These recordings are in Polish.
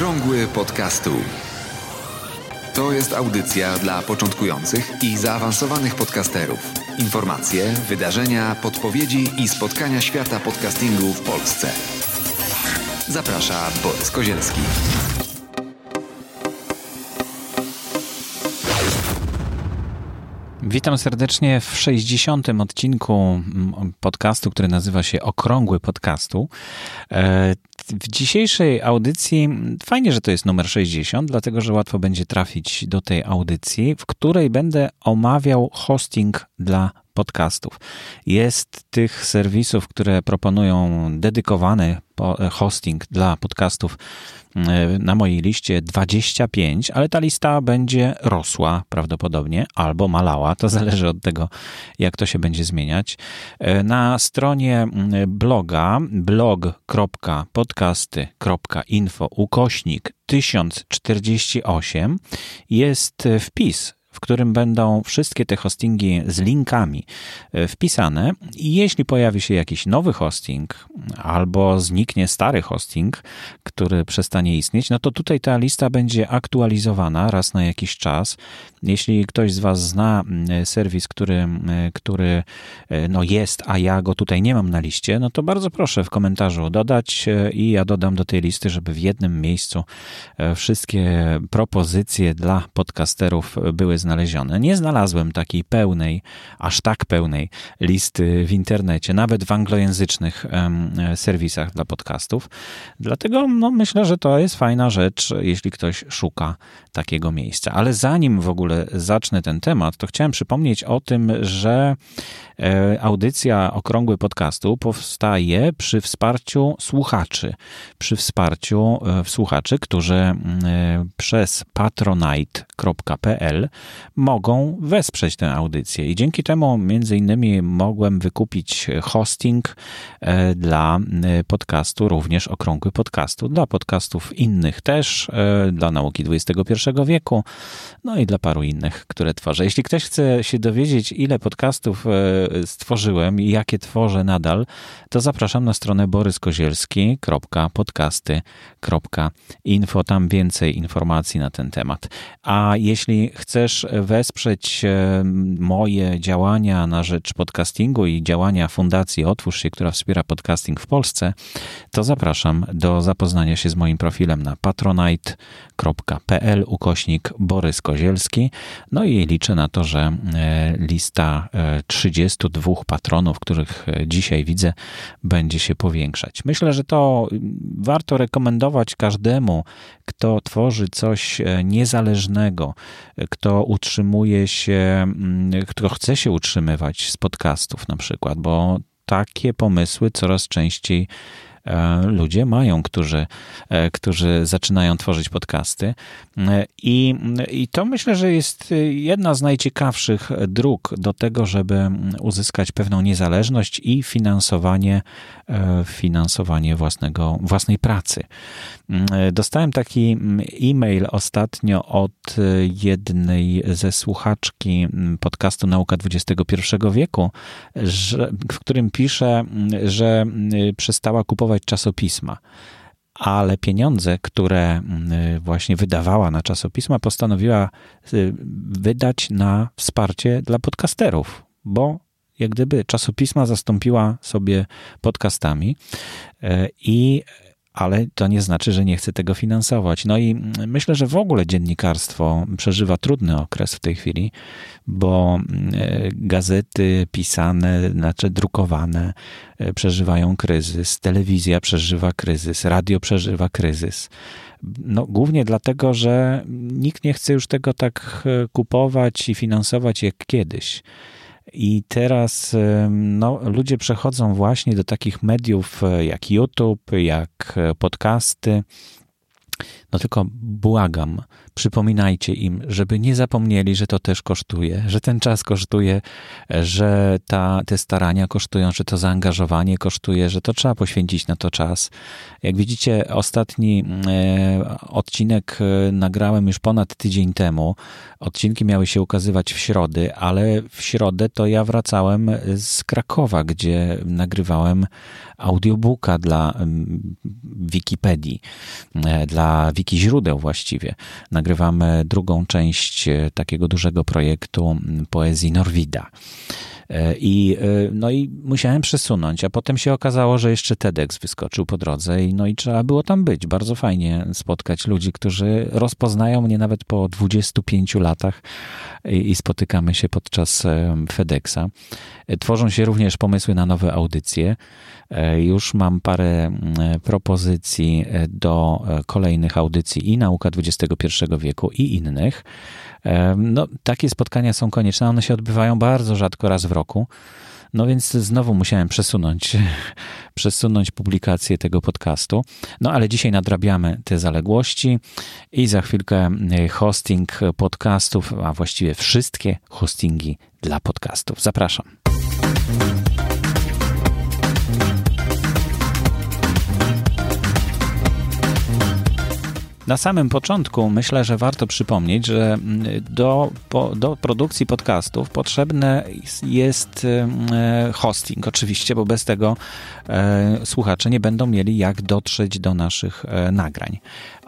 Okrągły podcastu. To jest audycja dla początkujących i zaawansowanych podcasterów. Informacje, wydarzenia, podpowiedzi i spotkania świata podcastingu w Polsce. Zaprasza Borys Kozielski. Witam serdecznie w 60. odcinku mm, podcastu, który nazywa się Okrągły Podcastu. E, w dzisiejszej audycji, fajnie, że to jest numer 60, dlatego że łatwo będzie trafić do tej audycji, w której będę omawiał hosting dla podcastów. Jest tych serwisów, które proponują dedykowany hosting dla podcastów e, na mojej liście 25, ale ta lista będzie rosła prawdopodobnie albo malała, to zależy od tego, jak to się będzie zmieniać. E, na stronie bloga blog.podcasty.info ukośnik 1048 jest wpis w którym będą wszystkie te hostingi z linkami e, wpisane i jeśli pojawi się jakiś nowy hosting albo zniknie stary hosting, który przestanie istnieć, no to tutaj ta lista będzie aktualizowana raz na jakiś czas. Jeśli ktoś z Was zna serwis, który, który e, no jest, a ja go tutaj nie mam na liście, no to bardzo proszę w komentarzu dodać e, i ja dodam do tej listy, żeby w jednym miejscu wszystkie propozycje dla podcasterów były znalezione. Nie znalazłem takiej pełnej, aż tak pełnej listy w internecie, nawet w anglojęzycznych serwisach dla podcastów. Dlatego no, myślę, że to jest fajna rzecz, jeśli ktoś szuka takiego miejsca. Ale zanim w ogóle zacznę ten temat, to chciałem przypomnieć o tym, że e, audycja Okrągły Podcastu powstaje przy wsparciu słuchaczy. Przy wsparciu e, słuchaczy, którzy e, przez patronite.pl mogą wesprzeć tę audycję. I dzięki temu, między innymi, mogłem wykupić hosting e, dla e, podcastu, również okrągły podcastu, dla podcastów innych też, e, dla nauki XXI wieku, no i dla paru innych, które tworzę. Jeśli ktoś chce się dowiedzieć, ile podcastów stworzyłem i jakie tworzę nadal, to zapraszam na stronę boryskozielski.podcasty.info. Tam więcej informacji na ten temat. A jeśli chcesz wesprzeć e, moje działania na rzecz podcastingu i działania Fundacji Otwórz się, która wspiera podcasting w Polsce, to zapraszam do zapoznania się z moim profilem na patronite.pl ukośnik Borys Kozielski. No i liczę na to, że e, lista 32 e, patronów, których dzisiaj widzę, będzie się powiększać. Myślę, że to warto rekomendować każdemu, kto tworzy coś niezależnego, kto utrzymuje się, mm, kto chce się utrzymywać z podcastów na przykład, bo takie pomysły coraz częściej E, ludzie mają, którzy, e, którzy zaczynają tworzyć podcasty. E, I, I to myślę, że jest jedna z najciekawszych dróg do tego, żeby uzyskać pewną niezależność i finansowanie, finansowanie własnego, własnej pracy. Dostałem taki e-mail ostatnio od jednej ze słuchaczki podcastu Nauka XXI wieku, że, w którym pisze, że przestała kupować czasopisma. Ale pieniądze, które mm, właśnie wydawała na czasopisma, postanowiła wydać na wsparcie dla podcasterów, bo jak gdyby czasopisma zastąpiła sobie podcastami i ale to nie znaczy, że nie chce tego finansować. No i myślę, że w ogóle dziennikarstwo przeżywa trudny okres w tej chwili, bo e, gazety pisane, znaczy drukowane, e, przeżywają kryzys, telewizja przeżywa kryzys, radio przeżywa kryzys. No, głównie dlatego, że nikt nie chce już tego tak e, kupować i finansować jak kiedyś. I teraz no, ludzie przechodzą właśnie do takich mediów e, jak YouTube, jak e, podcasty. No tylko błagam, Przypominajcie im, żeby nie zapomnieli, że to też kosztuje, że ten czas kosztuje, że ta, te starania kosztują, że to zaangażowanie kosztuje, że to trzeba poświęcić na to czas. Jak widzicie, ostatni e, odcinek e, nagrałem już ponad tydzień temu. Odcinki miały się ukazywać w środę, ale w środę to ja wracałem z Krakowa, gdzie nagrywałem audiobooka dla Wikipedii, e, dla wiki źródeł właściwie. Nagrywamy drugą część takiego dużego projektu poezji Norwida. E, I, e, no i musiałem przesunąć, a potem się okazało, że jeszcze TEDx wyskoczył po drodze i, no i trzeba było tam być. Bardzo fajnie spotkać ludzi, którzy rozpoznają mnie nawet po 25 latach i, i spotykamy się podczas e, FedExa. Tworzą się również pomysły na nowe audycje. Już mam parę propozycji do kolejnych audycji i Nauka XXI wieku i innych. No, takie spotkania są konieczne. One się odbywają bardzo rzadko raz w roku. No więc znowu musiałem przesunąć, przesunąć publikację tego podcastu. No ale dzisiaj nadrabiamy te zaległości i za chwilkę e, hosting podcastów, a właściwie wszystkie hostingi dla podcastów. Zapraszam. Na samym początku myślę, że warto przypomnieć, że mm, do, do produkcji podcastów potrzebny jest e, hosting, oczywiście, bo bez tego e, słuchacze nie będą mieli jak dotrzeć do naszych e, nagrań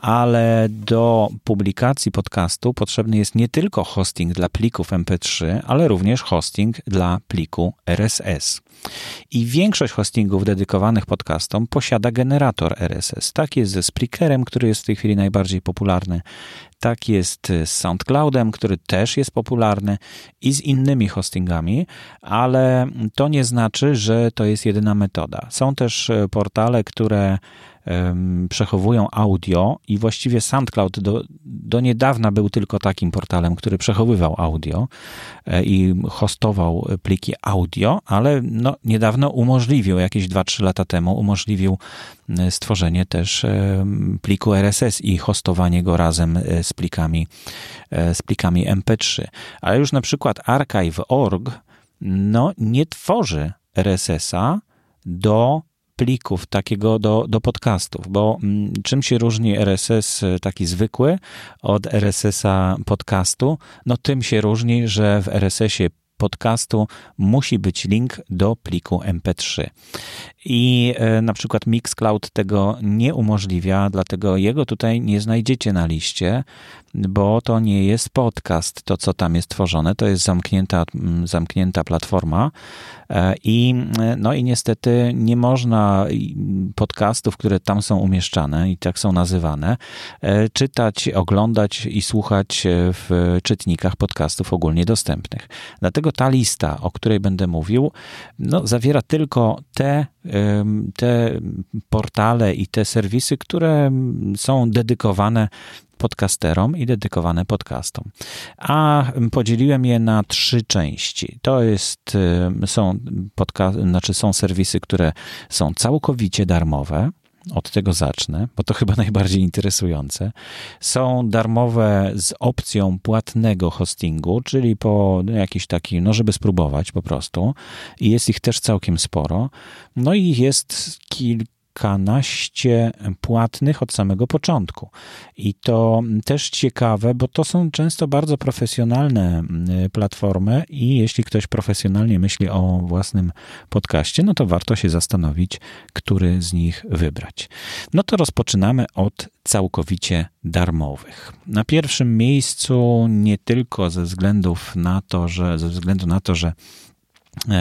ale do publikacji podcastu potrzebny jest nie tylko hosting dla plików MP3, ale również hosting dla pliku RSS. I większość hostingów dedykowanych podcastom posiada generator RSS. Tak jest ze Spreakerem, który jest w tej chwili najbardziej popularny. Tak jest z SoundCloudem, który też jest popularny i z innymi hostingami, ale to nie znaczy, że to jest jedyna metoda. Są też portale, które przechowują audio i właściwie SoundCloud do, do niedawna był tylko takim portalem, który przechowywał audio e, i hostował pliki audio, ale no, niedawno umożliwił, jakieś 2-3 lata temu, umożliwił stworzenie też pliku RSS i hostowanie go razem e, z plikami, e, z plikami MP3. Ale już na przykład archive.org no, nie tworzy RSS-a do plików takiego do, do podcastów, bo mm, czym się różni RSS taki zwykły od RSS-a podcastu? No tym się różni, że w RSS-ie podcastu musi być link do pliku MP3. I e, na przykład Mixcloud tego nie umożliwia, dlatego jego tutaj nie znajdziecie na liście, bo to nie jest podcast, to co tam jest tworzone, to jest zamknięta, zamknięta platforma e, i e, no i niestety nie można podcastów, które tam są umieszczane i tak są nazywane, czytać, oglądać i słuchać w czytnikach podcastów ogólnie dostępnych. Dlatego ta lista, o której będę mówił, no, zawiera tylko te te portale i te serwisy, które są dedykowane podcasterom i dedykowane podcastom. A podzieliłem je na trzy części. To jest, są, podca- znaczy są serwisy, które są całkowicie darmowe, od tego zacznę, bo to chyba najbardziej interesujące. Są darmowe z opcją płatnego hostingu, czyli po jakiś taki, no żeby spróbować po prostu. I jest ich też całkiem sporo. No i jest kilka kilkanaście płatnych od samego początku. I to też ciekawe, bo to są często bardzo profesjonalne mm, platformy i jeśli ktoś profesjonalnie myśli o własnym podcaście, no to warto się zastanowić, który z nich wybrać. No to rozpoczynamy od całkowicie darmowych. Na pierwszym miejscu nie tylko ze względów na to, że ze względu na to, że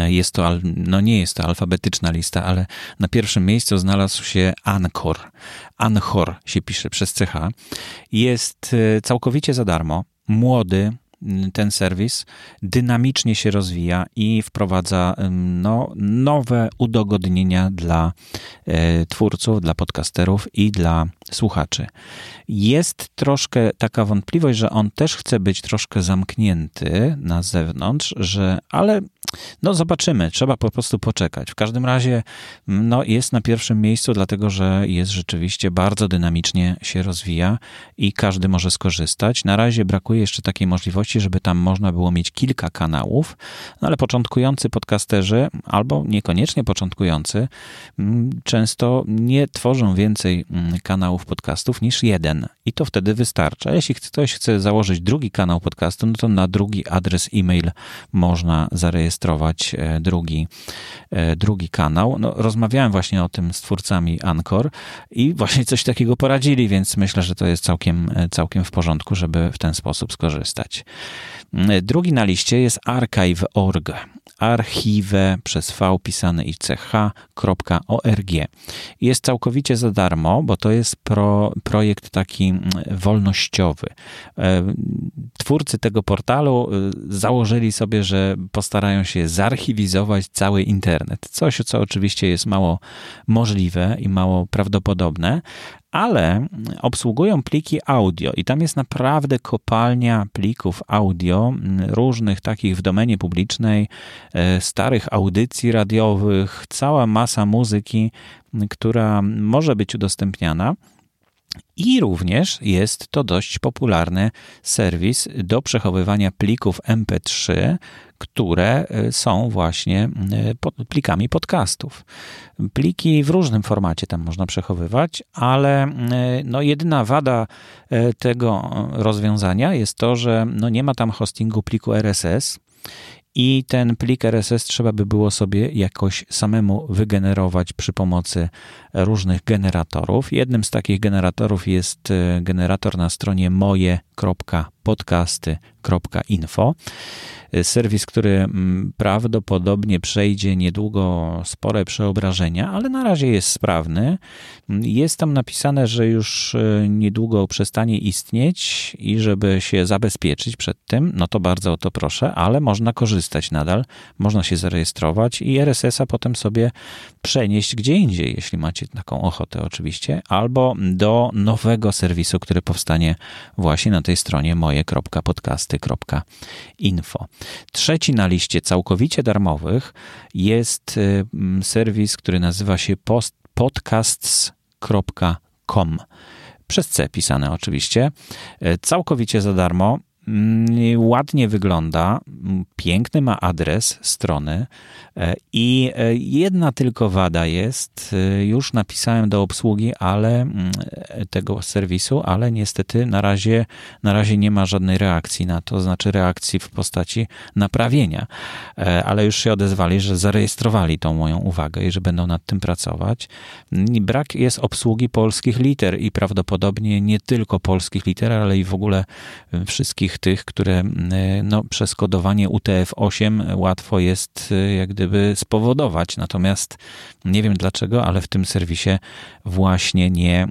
jest to, no nie jest to alfabetyczna lista, ale na pierwszym miejscu znalazł się Anchor. Anchor się pisze przez CH. Jest e, całkowicie za darmo. Młody, ten serwis dynamicznie się rozwija i wprowadza no, nowe udogodnienia dla e, twórców, dla podcasterów i dla słuchaczy. Jest troszkę taka wątpliwość, że on też chce być troszkę zamknięty na zewnątrz, że ale no zobaczymy, trzeba po prostu poczekać. W każdym razie no, jest na pierwszym miejscu, dlatego że jest rzeczywiście bardzo dynamicznie się rozwija i każdy może skorzystać. Na razie brakuje jeszcze takiej możliwości, żeby tam można było mieć kilka kanałów, no ale początkujący podcasterzy albo niekoniecznie początkujący często nie tworzą więcej kanałów kanałów podcastów niż jeden i to wtedy wystarcza. Jeśli ktoś chce założyć drugi kanał podcastu, no to na drugi adres e-mail można zarejestrować e, drugi, e, drugi kanał. No, rozmawiałem właśnie o tym z twórcami Anchor i właśnie coś takiego poradzili, więc myślę, że to jest całkiem, e, całkiem w porządku, żeby w ten sposób skorzystać. Drugi na liście jest archive.org archiwe przez V pisane i ch.org. Jest całkowicie za darmo, bo to jest pro, projekt taki mm, wolnościowy. E, twórcy tego portalu e, założyli sobie, że postarają się zarchiwizować cały internet. Coś, co oczywiście jest mało możliwe i mało prawdopodobne, ale obsługują pliki audio i tam jest naprawdę kopalnia plików audio, różnych takich w domenie publicznej, e, starych audycji radiowych, cała masa muzyki, która może być udostępniana. I również jest to dość popularny serwis do przechowywania plików MP3, które e, są właśnie e, plikami podcastów. Pliki w różnym formacie tam można przechowywać, ale e, no jedyna wada tego rozwiązania jest to, że no nie ma tam hostingu pliku RSS i ten plik RSS trzeba by było sobie jakoś samemu wygenerować przy pomocy różnych generatorów. Jednym z takich generatorów jest generator na stronie moje.podcasty.info serwis, który mm, prawdopodobnie przejdzie niedługo spore przeobrażenia, ale na razie jest sprawny. Jest tam napisane, że już e, niedługo przestanie istnieć i żeby się zabezpieczyć przed tym, no to bardzo o to proszę, ale można korzystać nadal, można się zarejestrować i RSS-a potem sobie przenieść gdzie indziej, jeśli macie taką ochotę oczywiście, albo do nowego serwisu, który powstanie właśnie na tej stronie moje.podcasty.info. Trzeci na liście całkowicie darmowych jest y, serwis, który nazywa się podcasts.com. Przez C pisane oczywiście. Y, całkowicie za darmo. Mm, ładnie wygląda, piękny ma adres strony e, i e, jedna tylko wada jest, e, już napisałem do obsługi, ale mm, tego serwisu, ale niestety na razie, na razie nie ma żadnej reakcji na to, znaczy reakcji w postaci naprawienia, ale już się odezwali, że zarejestrowali tą moją uwagę i że będą nad tym pracować. Brak jest obsługi polskich liter i prawdopodobnie nie tylko polskich liter, ale i w ogóle wszystkich wszystkich tych, które no, przez kodowanie UTF-8 łatwo jest e, jak gdyby spowodować. Natomiast nie wiem dlaczego, ale w tym serwisie właśnie nie,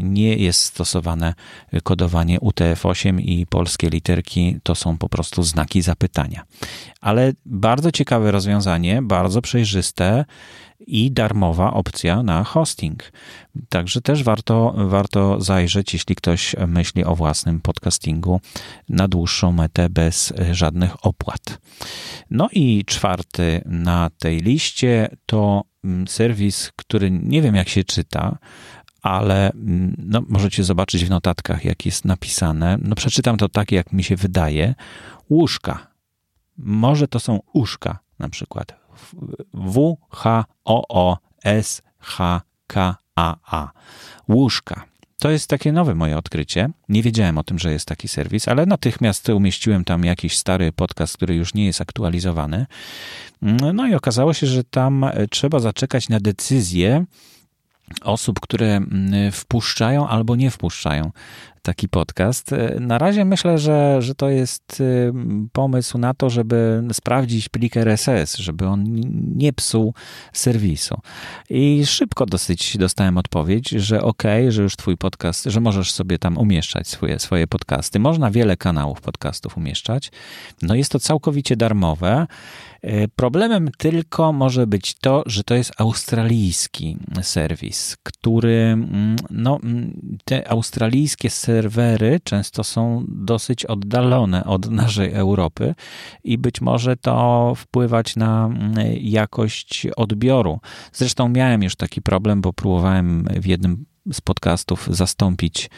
nie jest stosowane kodowanie UTF-8 i polskie literki to są po prostu znaki zapytania. Ale bardzo ciekawe rozwiązanie, bardzo przejrzyste i darmowa opcja na hosting. Także też warto, warto zajrzeć, jeśli ktoś myśli o własnym podcastingu na dłuższą metę bez żadnych opłat. No i czwarty na tej liście to mm, serwis, który nie wiem jak się czyta, ale mm, no, możecie zobaczyć w notatkach, jak jest napisane. No, przeczytam to tak, jak mi się wydaje. Łóżka. Może to są uszka na przykład. W-H-O-O-S-H-K-A-A. Łóżka. To jest takie nowe moje odkrycie. Nie wiedziałem o tym, że jest taki serwis, ale natychmiast umieściłem tam jakiś stary podcast, który już nie jest aktualizowany. No i okazało się, że tam trzeba zaczekać na decyzję osób, które wpuszczają albo nie wpuszczają taki podcast. E, na razie myślę, że, że to jest y, pomysł na to, żeby sprawdzić plik RSS, żeby on nie psuł serwisu. I szybko dosyć dostałem odpowiedź, że ok, że już twój podcast, że możesz sobie tam umieszczać swoje, swoje podcasty. Można wiele kanałów podcastów umieszczać. No jest to całkowicie darmowe. E, problemem tylko może być to, że to jest australijski serwis, który, mm, no, mm, te australijskie serwery często są dosyć oddalone od naszej Europy i być może to wpływać na mm, jakość odbioru. Zresztą miałem już taki problem, bo próbowałem w jednym z podcastów zastąpić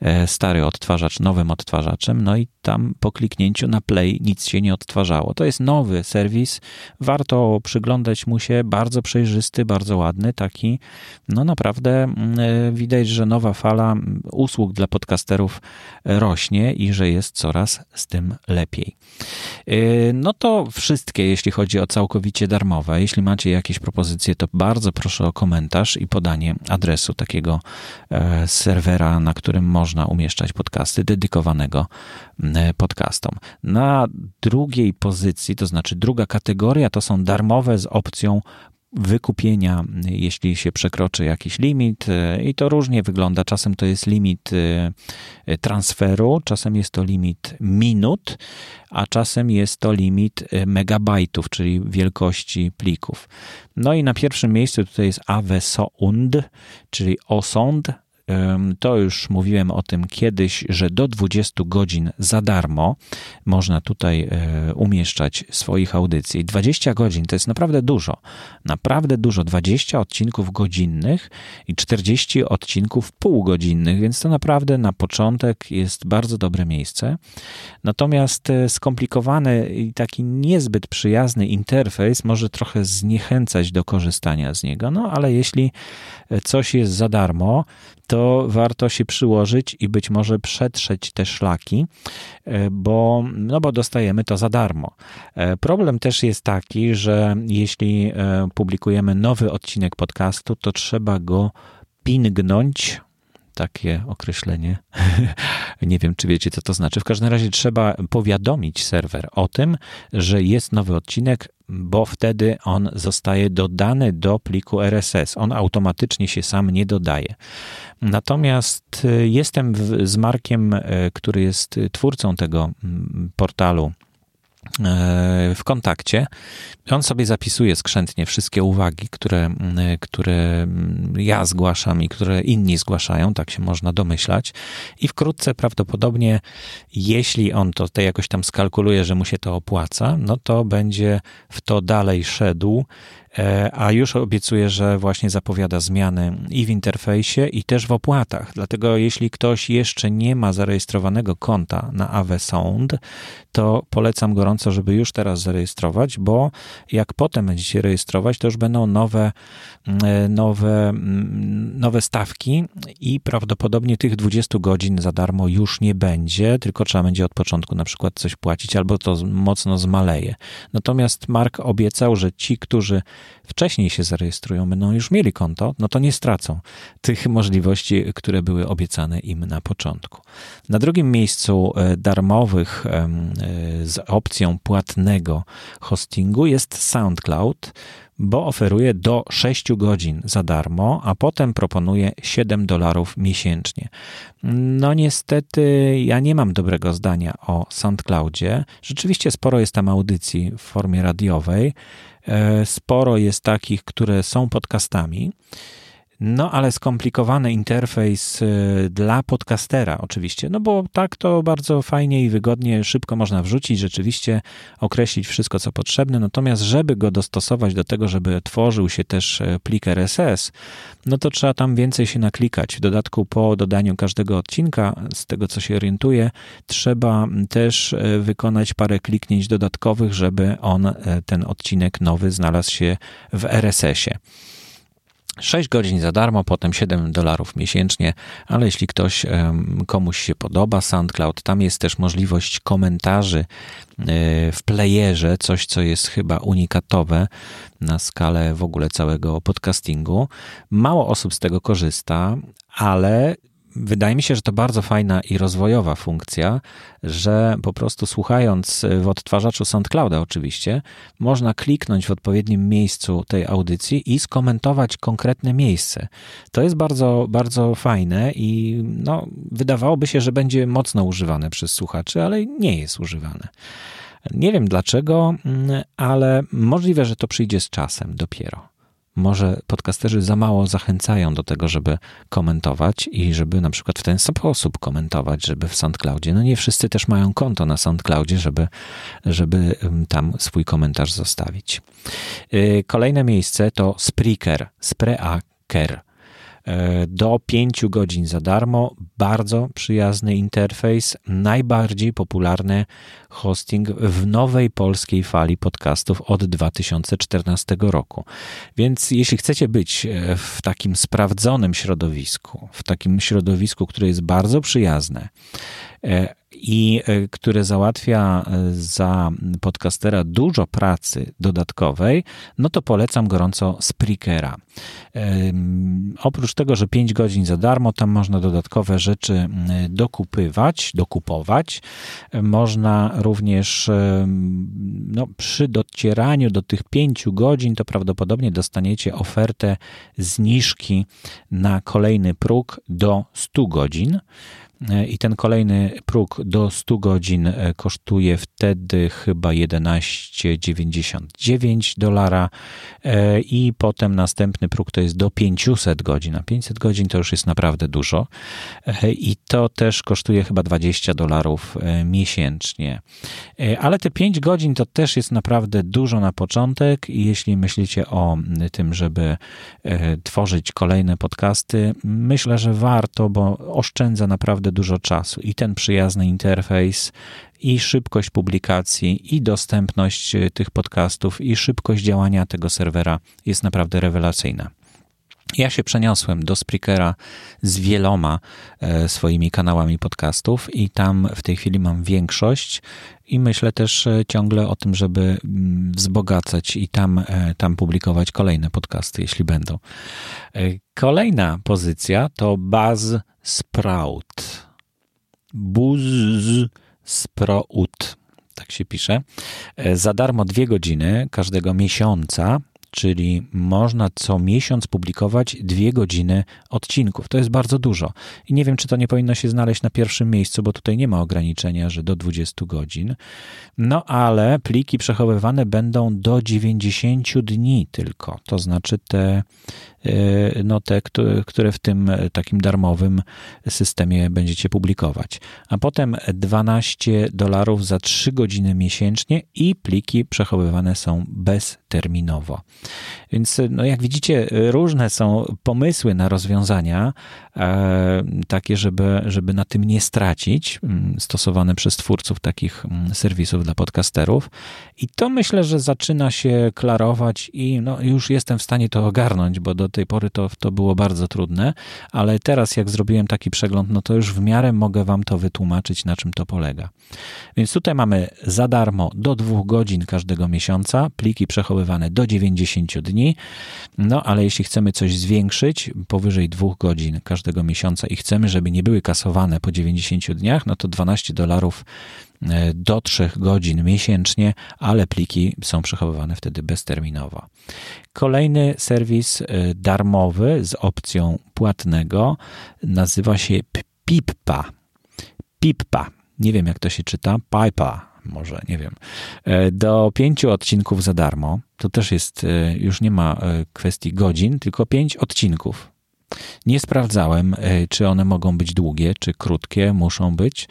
e, stary odtwarzacz nowym odtwarzaczem, no i tam po kliknięciu na play nic się nie odtwarzało. To jest nowy serwis, warto przyglądać mu się, bardzo przejrzysty, bardzo ładny, taki, no naprawdę mm, e, widać, że nowa fala usług dla podcasterów rośnie i że jest coraz z tym lepiej. E, no to wszystkie, jeśli chodzi o całkowicie darmowe. Jeśli macie jakieś propozycje, to bardzo proszę o komentarz i podanie adresu takiego e, serwera, na którym można umieszczać podcasty, dedykowanego podcastom. Na drugiej pozycji, to znaczy druga kategoria, to są darmowe z opcją wykupienia, jeśli się przekroczy jakiś limit, i to różnie wygląda. Czasem to jest limit e, transferu, czasem jest to limit minut, a czasem jest to limit e, megabajtów, czyli wielkości plików. No i na pierwszym miejscu tutaj jest Ave Sound, czyli osąd, to już mówiłem o tym kiedyś, że do 20 godzin za darmo można tutaj e, umieszczać swoich audycji. 20 godzin to jest naprawdę dużo. Naprawdę dużo. 20 odcinków godzinnych i 40 odcinków półgodzinnych, więc to naprawdę na początek jest bardzo dobre miejsce. Natomiast e, skomplikowany i taki niezbyt przyjazny interfejs może trochę zniechęcać do korzystania z niego. No ale jeśli e, coś jest za darmo, to warto się przyłożyć i być może przetrzeć te szlaki, e, bo, no bo dostajemy to za darmo. E, problem też jest taki, że jeśli e, publikujemy nowy odcinek podcastu, to trzeba go pingnąć takie określenie. Nie wiem, czy wiecie, co to znaczy. W każdym razie trzeba powiadomić serwer o tym, że jest nowy odcinek, bo wtedy on zostaje dodany do pliku RSS. On automatycznie się sam nie dodaje. Natomiast y, jestem z Markiem, y, który jest twórcą tego portalu w kontakcie. On sobie zapisuje skrzętnie wszystkie uwagi, które, które ja zgłaszam i które inni zgłaszają, tak się można domyślać. I wkrótce prawdopodobnie, jeśli on to, to jakoś tam skalkuluje, że mu się to opłaca, no to będzie w to dalej szedł E, a już obiecuję, że właśnie zapowiada zmiany i w interfejsie, i też w opłatach. Dlatego jeśli ktoś jeszcze nie ma zarejestrowanego konta na Awe Sound, to polecam gorąco, żeby już teraz zarejestrować, bo jak potem będziecie rejestrować, to już będą nowe, e, nowe, nowe stawki i prawdopodobnie tych 20 godzin za darmo już nie będzie, tylko trzeba będzie od początku na przykład coś płacić, albo to mocno zmaleje. Natomiast Mark obiecał, że ci, którzy wcześniej się zarejestrują, będą już mieli konto, no to nie stracą tych możliwości, które były obiecane im na początku. Na drugim miejscu e, darmowych e, z opcją płatnego hostingu jest SoundCloud, bo oferuje do 6 godzin za darmo, a potem proponuje 7 dolarów miesięcznie. No niestety ja nie mam dobrego zdania o SoundCloudzie. Rzeczywiście sporo jest tam audycji w formie radiowej. E, sporo jest takich, które są podcastami. No, ale skomplikowany interfejs e, dla podcastera, oczywiście. No, bo tak to bardzo fajnie i wygodnie, szybko można wrzucić, rzeczywiście określić wszystko, co potrzebne. Natomiast, żeby go dostosować do tego, żeby tworzył się też e, plik RSS, no to trzeba tam więcej się naklikać. W dodatku, po dodaniu każdego odcinka, z tego co się orientuję, trzeba też wykonać parę kliknięć dodatkowych, żeby on, ten odcinek nowy, znalazł się w RSS-ie. 6 godzin za darmo, potem 7 dolarów miesięcznie, ale jeśli ktoś komuś się podoba SoundCloud, tam jest też możliwość komentarzy e, w playerze, coś co jest chyba unikatowe na skalę w ogóle całego podcastingu. Mało osób z tego korzysta, ale wydaje mi się, że to bardzo fajna i rozwojowa funkcja, że po prostu słuchając w odtwarzaczu SoundClouda oczywiście, można kliknąć w odpowiednim miejscu tej audycji i skomentować konkretne miejsce. To jest bardzo, bardzo fajne i no, wydawałoby się, że będzie mocno używane przez słuchaczy, ale nie jest używane. Nie wiem dlaczego, ale możliwe, że to przyjdzie z czasem dopiero może podcasterzy za mało zachęcają do tego, żeby komentować i żeby na przykład w ten sposób komentować, żeby w SoundCloudzie. No nie wszyscy też mają konto na SoundCloudzie, żeby, żeby tam swój komentarz zostawić. Y, kolejne miejsce to Spreaker, Spreaker. E, do 5 godzin za darmo. Bardzo przyjazny interfejs, najbardziej popularny hosting w nowej polskiej fali podcastów od 2014 roku. Więc jeśli chcecie być e, w takim sprawdzonym środowisku, w takim środowisku, które jest bardzo przyjazne, e, i e, które załatwia e, za podcastera dużo pracy dodatkowej, no to polecam gorąco Spreakera. Oprócz tego, że 5 godzin za darmo, tam można dodatkowe rzeczy dokupywać, dokupować. Można również no, przy docieraniu do tych 5 godzin, to prawdopodobnie dostaniecie ofertę zniżki na kolejny próg do 100 godzin. E, i ten kolejny próg do 100 godzin e, kosztuje wtedy chyba 11,99 dolara e, i potem następny próg to jest do 500 godzin, a 500 godzin to już jest naprawdę dużo i to też kosztuje chyba 20 dolarów miesięcznie. Ale te 5 godzin to też jest naprawdę dużo na początek i jeśli myślicie o tym, żeby tworzyć kolejne podcasty, myślę, że warto, bo oszczędza naprawdę dużo czasu i ten przyjazny interfejs, i szybkość publikacji, i dostępność e, tych podcastów, i szybkość działania tego serwera jest naprawdę rewelacyjna. Ja się przeniosłem do Spreakera z wieloma e, swoimi kanałami podcastów i tam w tej chwili mam większość i myślę też e, ciągle o tym, żeby mm, wzbogacać i tam, tam publikować kolejne podcasty, jeśli będą. Kolejna pozycja to Buzz Sprout. Buzz Sprout. Tak się pisze. E, za darmo dwie godziny każdego miesiąca czyli można co miesiąc publikować dwie godziny odcinków. To jest bardzo dużo. I nie wiem, czy to nie powinno się znaleźć na pierwszym miejscu, bo tutaj nie ma ograniczenia, że do 20 godzin. No ale pliki przechowywane będą do 90 dni tylko. To znaczy te no te, które w tym e, takim darmowym systemie będziecie publikować. A potem 12 dolarów za 3 godziny miesięcznie i pliki przechowywane są bezterminowo. Więc no jak widzicie, różne są pomysły na rozwiązania, e, takie, żeby, żeby na tym nie stracić, stosowane przez twórców takich serwisów dla podcasterów. I to myślę, że zaczyna się klarować i no, już jestem w stanie to ogarnąć, bo do tej pory to, to było bardzo trudne, ale teraz jak zrobiłem taki przegląd, no to już w miarę mogę wam to wytłumaczyć, na czym to polega. Więc tutaj mamy za darmo do dwóch godzin każdego miesiąca, pliki przechowywane do 90 dni, no ale jeśli chcemy coś zwiększyć powyżej dwóch godzin każdego miesiąca i chcemy, żeby nie były kasowane po 90 dniach, no to 12 dolarów do 3 godzin miesięcznie, ale pliki są przechowywane wtedy bezterminowo. Kolejny serwis e, darmowy z opcją płatnego nazywa się Pippa. Pippa. Nie wiem, jak to się czyta. Pipa, może, nie wiem. E, do pięciu odcinków za darmo. To też jest, już nie ma kwestii godzin, tylko pięć odcinków. Nie sprawdzałem, e, czy one mogą być długie, czy krótkie muszą być,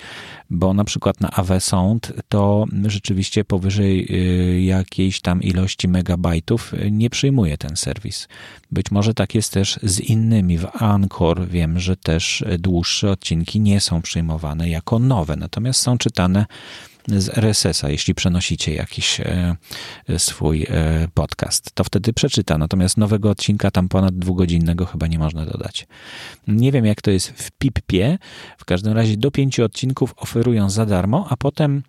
bo na przykład na AweSound to rzeczywiście powyżej e, jakiejś tam ilości megabajtów e, nie przyjmuje ten serwis. Być może tak jest też z innymi. W Anchor wiem, że też dłuższe odcinki nie są przyjmowane jako nowe, natomiast są czytane z RSS-a, jeśli przenosicie jakiś e, swój e, podcast, to wtedy przeczyta. Natomiast nowego odcinka tam ponad dwugodzinnego chyba nie można dodać. Nie wiem, jak to jest w PIP-ie. W każdym razie do pięciu odcinków oferują za darmo, a potem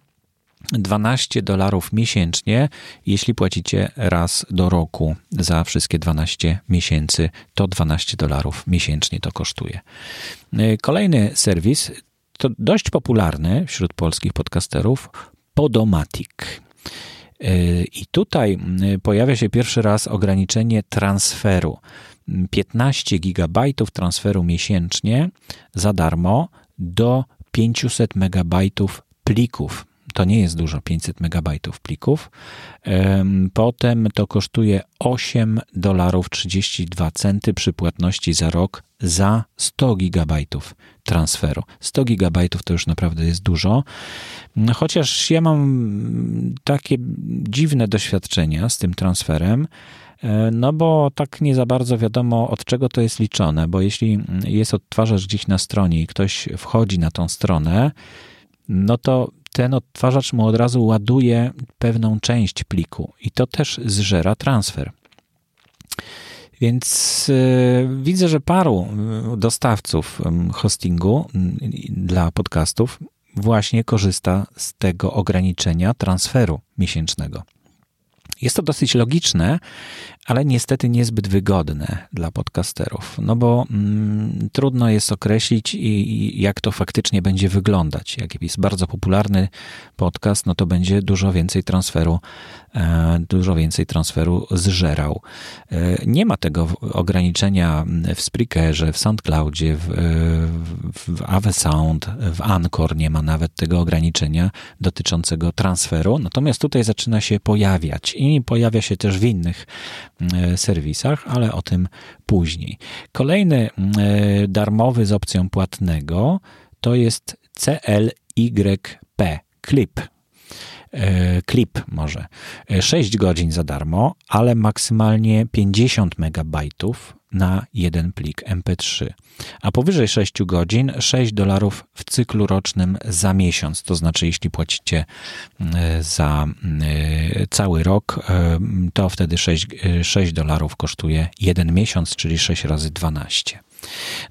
12 dolarów miesięcznie, jeśli płacicie raz do roku za wszystkie 12 miesięcy, to 12 dolarów miesięcznie to kosztuje. E, kolejny serwis to dość popularny wśród polskich podcasterów Podomatic. E, I tutaj pojawia się pierwszy raz ograniczenie transferu. 15 GB transferu miesięcznie za darmo do 500 MB plików. To nie jest dużo, 500 MB plików. Potem to kosztuje 8 dolarów 32 centy przy płatności za rok za 100 gigabajtów transferu. 100 gigabajtów to już naprawdę jest dużo. Chociaż ja mam takie dziwne doświadczenia z tym transferem, no bo tak nie za bardzo wiadomo, od czego to jest liczone, bo jeśli jest odtwarzacz gdzieś na stronie i ktoś wchodzi na tą stronę, no to ten odtwarzacz mu od razu ładuje pewną część pliku i to też zżera transfer. Więc yy, widzę, że paru dostawców hostingu dla podcastów właśnie korzysta z tego ograniczenia transferu miesięcznego. Jest to dosyć logiczne, ale niestety niezbyt wygodne dla podcasterów, no bo mm, trudno jest określić, i, i jak to faktycznie będzie wyglądać. Jak jest bardzo popularny podcast, no to będzie dużo więcej transferu, e, dużo więcej transferu zżerał. E, nie ma tego ograniczenia w Spreakerze, w SoundCloudzie, w, w, w Ave Sound, w Anchor nie ma nawet tego ograniczenia dotyczącego transferu, natomiast tutaj zaczyna się pojawiać i pojawia się też w innych E, serwisach, ale o tym później. Kolejny e, darmowy z opcją płatnego to jest CLYP, Clip. E, Clip może. 6 godzin za darmo, ale maksymalnie 50 megabajtów na jeden plik MP3. A powyżej 6 godzin 6 dolarów w cyklu rocznym za miesiąc. To znaczy, jeśli płacicie e, za e, cały rok, e, to wtedy 6, 6 dolarów kosztuje jeden miesiąc, czyli 6 razy 12.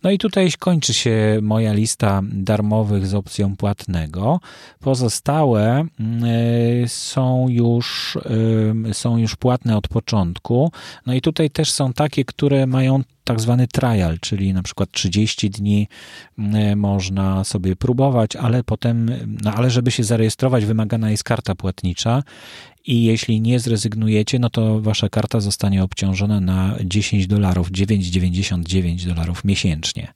No i tutaj kończy się moja lista darmowych z opcją płatnego. Pozostałe mm, e, są już, e, są już płatne od początku. No i tutaj też są takie, które mają tak zwany trial, czyli na przykład 30 dni mm, można sobie próbować, ale potem, no ale żeby się zarejestrować, wymagana jest karta płatnicza i jeśli nie zrezygnujecie, no to wasza karta zostanie obciążona na 10 dolarów, 9,99 dolarów miesięcznie.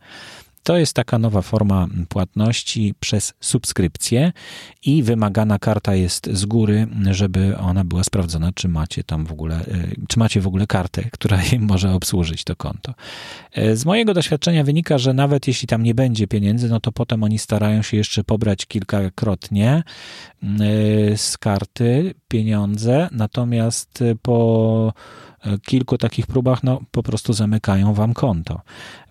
To jest taka nowa forma płatności przez subskrypcję i wymagana karta jest z góry, żeby ona była sprawdzona, czy macie tam w ogóle, e, czy macie w ogóle kartę, która może obsłużyć to konto. E, z mojego doświadczenia wynika, że nawet jeśli tam nie będzie pieniędzy, no to potem oni starają się jeszcze pobrać kilkakrotnie e, z karty pieniądze, natomiast po kilku takich próbach, no po prostu zamykają wam konto.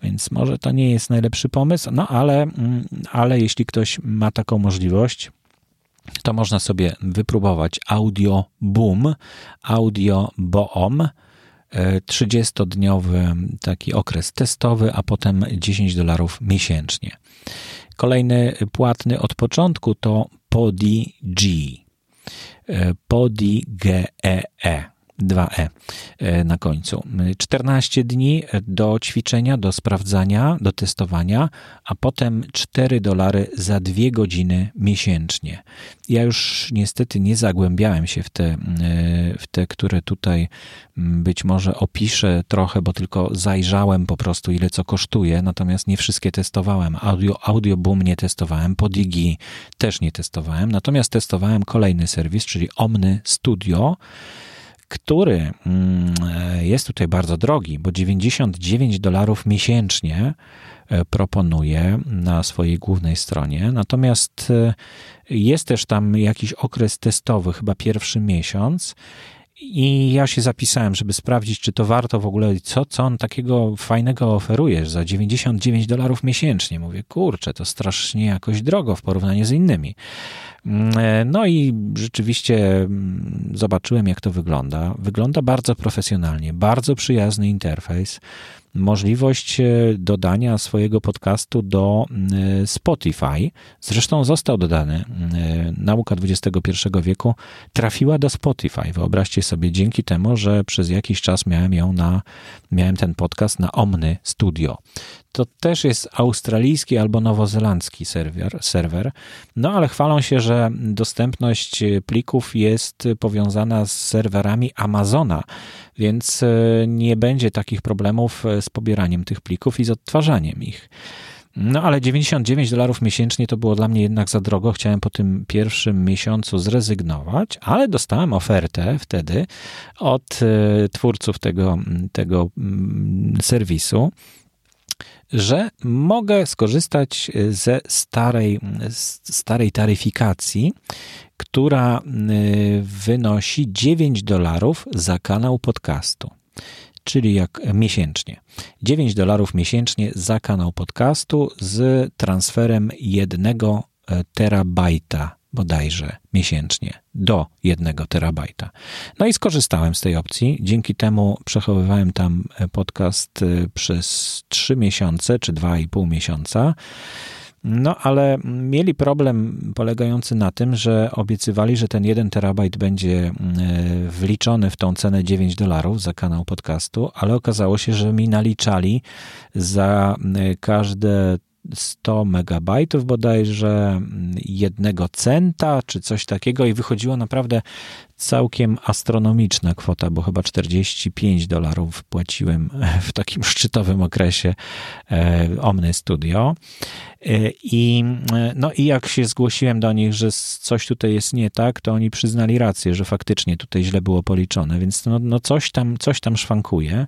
Więc może to nie jest najlepszy pomysł, no ale, mm, ale jeśli ktoś ma taką możliwość, to można sobie wypróbować Audio Boom, Audio Boom, 30-dniowy taki okres testowy, a potem 10 dolarów miesięcznie. Kolejny płatny od początku to PodiG. PodiGEE. E. 2E e, na końcu. 14 dni do ćwiczenia, do sprawdzania, do testowania, a potem 4 dolary za 2 godziny miesięcznie. Ja już niestety nie zagłębiałem się w te, e, w te które tutaj być może opiszę trochę, bo tylko zajrzałem po prostu ile co kosztuje, natomiast nie wszystkie testowałem. Audio, Audioboom nie testowałem, Podigi też nie testowałem, natomiast testowałem kolejny serwis, czyli Omny Studio, który mm, jest tutaj bardzo drogi, bo 99 dolarów miesięcznie e, proponuje na swojej głównej stronie. Natomiast e, jest też tam jakiś okres testowy, chyba pierwszy miesiąc. I ja się zapisałem, żeby sprawdzić, czy to warto w ogóle, co, co on takiego fajnego oferujesz za 99 dolarów miesięcznie. Mówię, kurczę, to strasznie jakoś drogo w porównaniu z innymi. Mm, e, no i rzeczywiście mm, zobaczyłem, jak to wygląda. Wygląda bardzo profesjonalnie, bardzo przyjazny interfejs możliwość e, dodania swojego podcastu do e, Spotify. Zresztą został dodany. Nauka XXI wieku trafiła do Spotify. Wyobraźcie sobie, dzięki temu, że przez jakiś czas miałem ją na, miałem ten podcast na Omny Studio to też jest australijski albo nowozelandzki serwer, serwer. No ale chwalą się, że dostępność plików jest powiązana z serwerami Amazona, więc e, nie będzie takich problemów z pobieraniem tych plików i z odtwarzaniem ich. No ale 99 dolarów miesięcznie to było dla mnie jednak za drogo. Chciałem po tym pierwszym miesiącu zrezygnować, ale dostałem ofertę wtedy od twórców tego, tego mm, serwisu że mogę skorzystać ze starej, starej taryfikacji, która y, wynosi 9 dolarów za kanał podcastu. czyli jak miesięcznie. 9 dolarów miesięcznie za kanał podcastu z transferem jednego e, terabajta bodajże miesięcznie do jednego terabajta. No i skorzystałem z tej opcji. Dzięki temu przechowywałem tam e, podcast e, przez 3 miesiące czy 2,5 miesiąca. No, ale mieli problem polegający na tym, że obiecywali, że ten 1 terabajt będzie e, wliczony w tą cenę 9 dolarów za kanał podcastu, ale okazało się, że mi naliczali za każde 100 megabajtów bodajże, jednego centa czy coś takiego i wychodziło naprawdę całkiem astronomiczna kwota, bo chyba 45 dolarów płaciłem w takim szczytowym okresie e, Omny Studio. E, I, e, no i jak się zgłosiłem do nich, że coś tutaj jest nie tak, to oni przyznali rację, że faktycznie tutaj źle było policzone, więc no, no coś, tam, coś tam szwankuje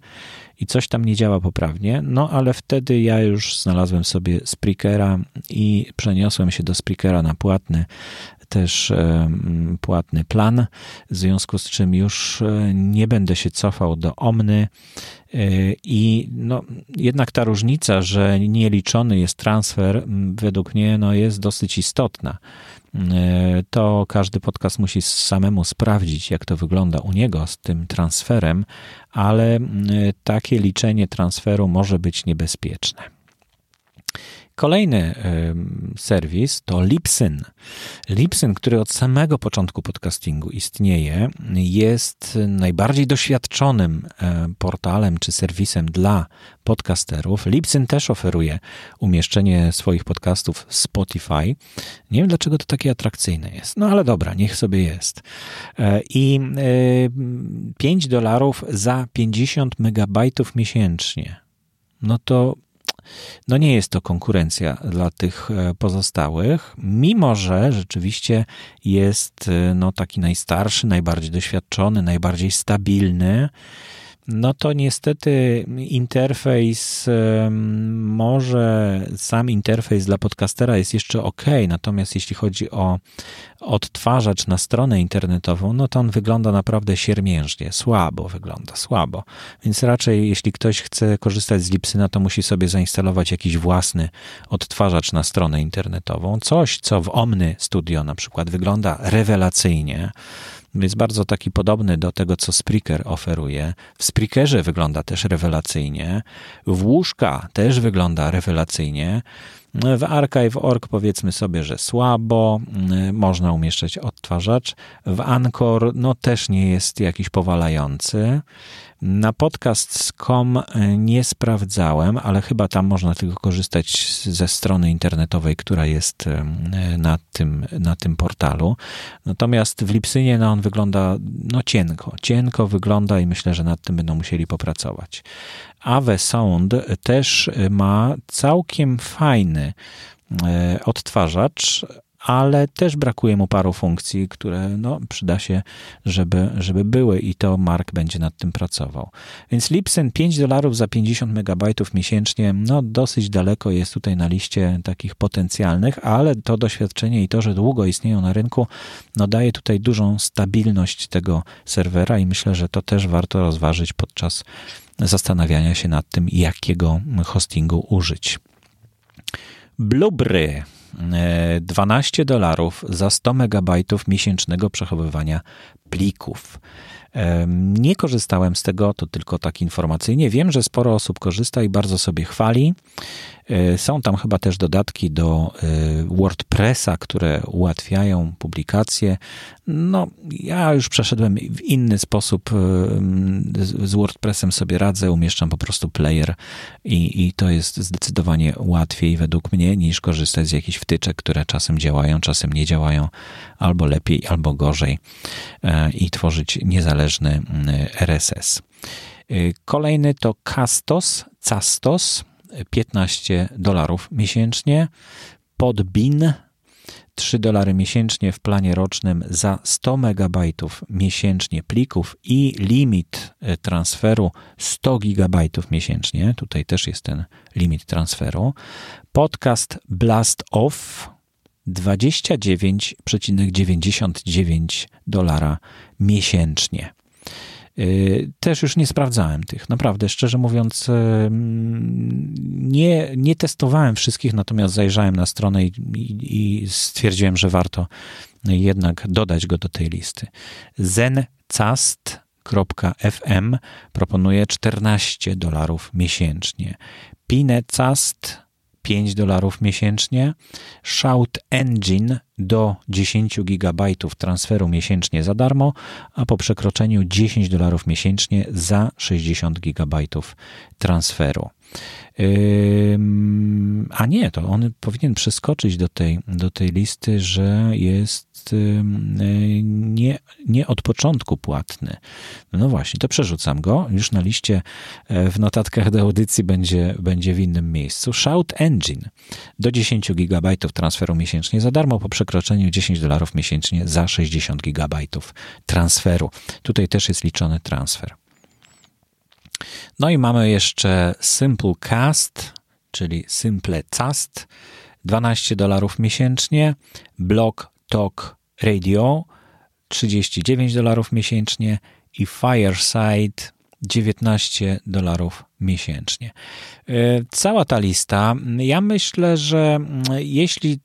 i coś tam nie działa poprawnie, no ale wtedy ja już znalazłem sobie Spreakera i przeniosłem się do Spreakera na płatny też e, płatny plan, w związku z czym już e, nie będę się cofał do Omny e, i no, jednak ta różnica, że nieliczony jest transfer, według mnie no, jest dosyć istotna. To każdy podcast musi samemu sprawdzić, jak to wygląda u niego z tym transferem, ale takie liczenie transferu może być niebezpieczne. Kolejny serwis to Lipsyn. Lipsyn, który od samego początku podcastingu istnieje, jest najbardziej doświadczonym portalem czy serwisem dla podcasterów. Lipsyn też oferuje umieszczenie swoich podcastów w Spotify. Nie wiem, dlaczego to takie atrakcyjne jest, no ale dobra, niech sobie jest. E, I 5 dolarów za 50 megabajtów miesięcznie. No to no nie jest to konkurencja dla tych e, pozostałych, mimo że rzeczywiście jest e, no, taki najstarszy, najbardziej doświadczony, najbardziej stabilny no to niestety interfejs, może sam interfejs dla podcastera jest jeszcze ok, natomiast jeśli chodzi o odtwarzacz na stronę internetową, no to on wygląda naprawdę siermiężnie, słabo wygląda, słabo. Więc raczej jeśli ktoś chce korzystać z Lipsyna, to musi sobie zainstalować jakiś własny odtwarzacz na stronę internetową. Coś, co w Omny Studio na przykład wygląda rewelacyjnie, jest bardzo taki podobny do tego, co Spreaker oferuje. W Spreakerze wygląda też rewelacyjnie, w łóżka też wygląda rewelacyjnie. W Archive.org powiedzmy sobie, że słabo, można umieszczać odtwarzacz. W Anchor no też nie jest jakiś powalający. Na podcast.com e, nie sprawdzałem, ale chyba tam można tylko korzystać ze strony internetowej, która jest e, na tym, na tym portalu. Natomiast w Lipsynie no, on wygląda no, cienko. Cienko wygląda i myślę, że nad tym będą musieli popracować. Ave Sound też ma całkiem fajny e, odtwarzacz, ale też brakuje mu paru funkcji, które no, przyda się, żeby, żeby były i to Mark będzie nad tym pracował. Więc Lipsyn 5 dolarów za 50 megabajtów miesięcznie, no dosyć daleko jest tutaj na liście takich potencjalnych, ale to doświadczenie i to, że długo istnieją na rynku, no daje tutaj dużą stabilność tego serwera i myślę, że to też warto rozważyć podczas zastanawiania się nad tym, jakiego hostingu użyć. Blubry 12 dolarów za 100 megabajtów miesięcznego przechowywania plików. Nie korzystałem z tego, to tylko tak informacyjnie. Wiem, że sporo osób korzysta i bardzo sobie chwali. E, są tam chyba też dodatki do e, WordPressa, które ułatwiają publikację. No, ja już przeszedłem w inny sposób. E, z WordPressem sobie radzę, umieszczam po prostu player i, i to jest zdecydowanie łatwiej według mnie niż korzystać z jakichś wtyczek, które czasem działają, czasem nie działają, albo lepiej, albo gorzej i tworzyć niezależny RSS. Kolejny to Castos, Castos 15 dolarów miesięcznie. Pod BIN 3 dolary miesięcznie w planie rocznym za 100 megabajtów miesięcznie plików i limit e, transferu 100 gigabajtów miesięcznie. Tutaj też jest ten limit transferu. Podcast Blast Off 29,99 dolara miesięcznie. Też już nie sprawdzałem tych. Naprawdę, szczerze mówiąc, nie, nie testowałem wszystkich, natomiast zajrzałem na stronę i, i, i stwierdziłem, że warto jednak dodać go do tej listy. Zencast.fm proponuje 14 dolarów miesięcznie. Pinecast 5 dolarów miesięcznie, Shout Engine do 10 GB transferu miesięcznie za darmo, a po przekroczeniu 10 dolarów miesięcznie za 60 GB transferu. A nie, to on powinien przeskoczyć do tej, do tej listy, że jest nie, nie od początku płatny. No właśnie, to przerzucam go. Już na liście e, w notatkach do audycji będzie, będzie w innym miejscu. Shout Engine do 10 GB transferu miesięcznie za darmo, po przekroczeniu 10 dolarów miesięcznie za 60 GB transferu. Tutaj też jest liczony transfer. No i mamy jeszcze Simple Cast, czyli Simple Cast, 12 dolarów miesięcznie, Blog Talk Radio, 39 dolarów miesięcznie i Fireside, 19 dolarów miesięcznie. E, cała ta lista, ja myślę, że mm, jeśli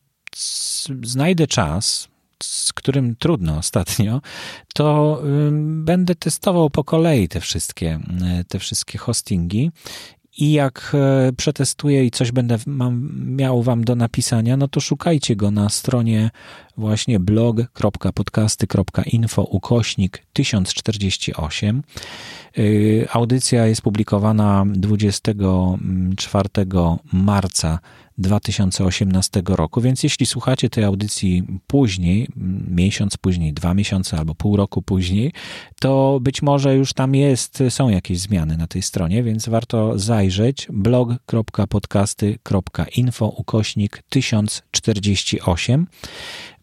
znajdę czas, z którym trudno ostatnio, to będę testował po kolei te wszystkie, te wszystkie hostingi i jak e, przetestuję i coś będę mam, miał wam do napisania, no to szukajcie go na stronie właśnie blog.podcasty.info ukośnik 1048. Y, audycja jest publikowana 24 marca 2018 roku, więc jeśli słuchacie tej audycji później, miesiąc później, dwa miesiące albo pół roku później, to być może już tam jest, są jakieś zmiany na tej stronie, więc warto zajrzeć blog.podcasty.info ukośnik 1048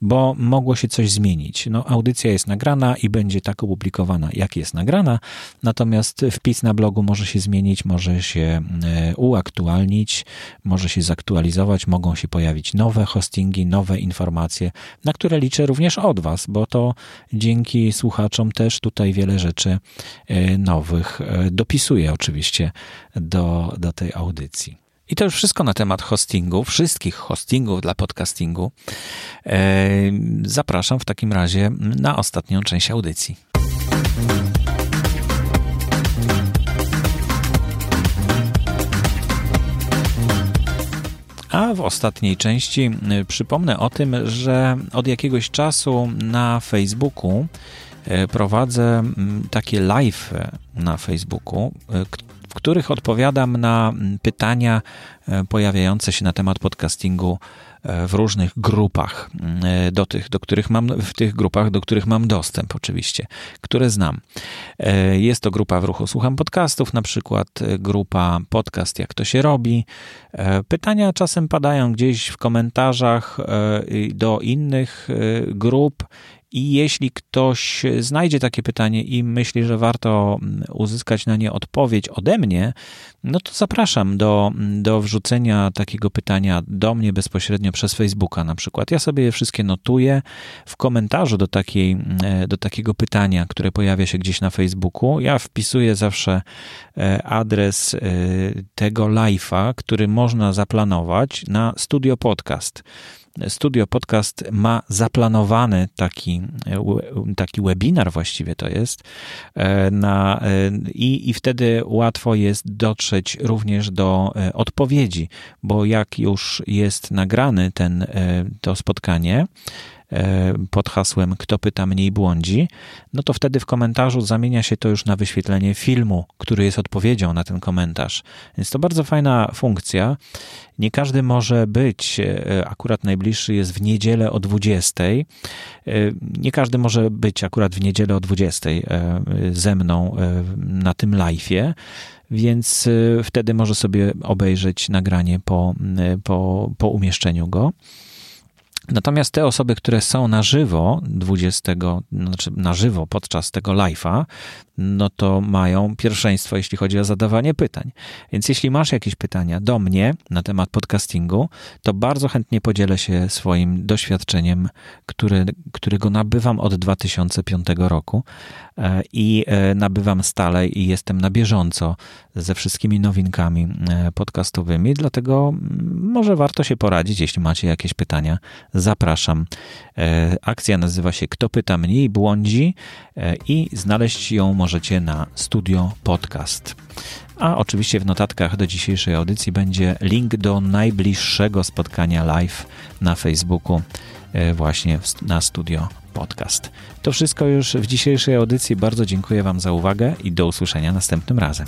bo mogło się coś zmienić. No, audycja jest nagrana i będzie tak opublikowana, jak jest nagrana, natomiast wpis na blogu może się zmienić, może się e, uaktualnić, może się zaktualizować, mogą się pojawić nowe hostingi, nowe informacje, na które liczę również od Was, bo to dzięki słuchaczom też tutaj wiele rzeczy e, nowych e, dopisuję oczywiście do, do tej audycji. I to już wszystko na temat hostingu, wszystkich hostingów dla podcastingu. E, zapraszam w takim razie na ostatnią część audycji. A w ostatniej części e, przypomnę o tym, że od jakiegoś czasu na Facebooku e, prowadzę takie live na Facebooku, w których odpowiadam na mm, pytania e, pojawiające się na temat podcastingu e, w różnych grupach, mm, e, do tych, do których mam, w tych grupach, do których mam dostęp oczywiście, które znam. Jest to grupa w ruchu Słucham Podcastów, na przykład grupa Podcast Jak to się robi. Pytania czasem padają gdzieś w komentarzach do innych grup i jeśli ktoś znajdzie takie pytanie i myśli, że warto mm, uzyskać na nie odpowiedź ode mnie, no to zapraszam do, do wrzucenia takiego pytania do mnie bezpośrednio przez Facebooka na przykład. Ja sobie je wszystkie notuję w komentarzu do, takiej, e, do takiego pytania, które pojawia się gdzieś na Facebooku. Ja wpisuję zawsze e, adres e, tego live'a, który można zaplanować na Studio Podcast. Studio Podcast ma zaplanowany taki, taki webinar, właściwie to jest, e, na, e, i, i wtedy łatwo jest dotrzeć również do e, odpowiedzi, bo jak już jest nagrany ten, to spotkanie, E, pod hasłem Kto pyta mniej błądzi, no to wtedy w komentarzu zamienia się to już na wyświetlenie filmu, który jest odpowiedzią na ten komentarz. Więc to bardzo fajna funkcja. Nie każdy może być, e, akurat najbliższy jest w niedzielę o 20. E, nie każdy może być akurat w niedzielę o 20 ze mną na tym live'ie więc wtedy może sobie obejrzeć nagranie po, po, po umieszczeniu go. Natomiast te osoby, które są na żywo 20, znaczy na żywo podczas tego live'a, no to mają pierwszeństwo, jeśli chodzi o zadawanie pytań. Więc jeśli masz jakieś pytania do mnie na temat podcastingu, to bardzo chętnie podzielę się swoim doświadczeniem, który, którego nabywam od 2005 roku e, i e, nabywam stale i jestem na bieżąco ze wszystkimi nowinkami e, podcastowymi, dlatego może warto się poradzić, jeśli macie jakieś pytania. Zapraszam. Akcja nazywa się Kto pyta mniej błądzi i znaleźć ją możecie na Studio Podcast. A oczywiście w notatkach do dzisiejszej audycji będzie link do najbliższego spotkania live na Facebooku, e, właśnie na Studio Podcast. To wszystko już w dzisiejszej audycji. Bardzo dziękuję Wam za uwagę i do usłyszenia następnym razem.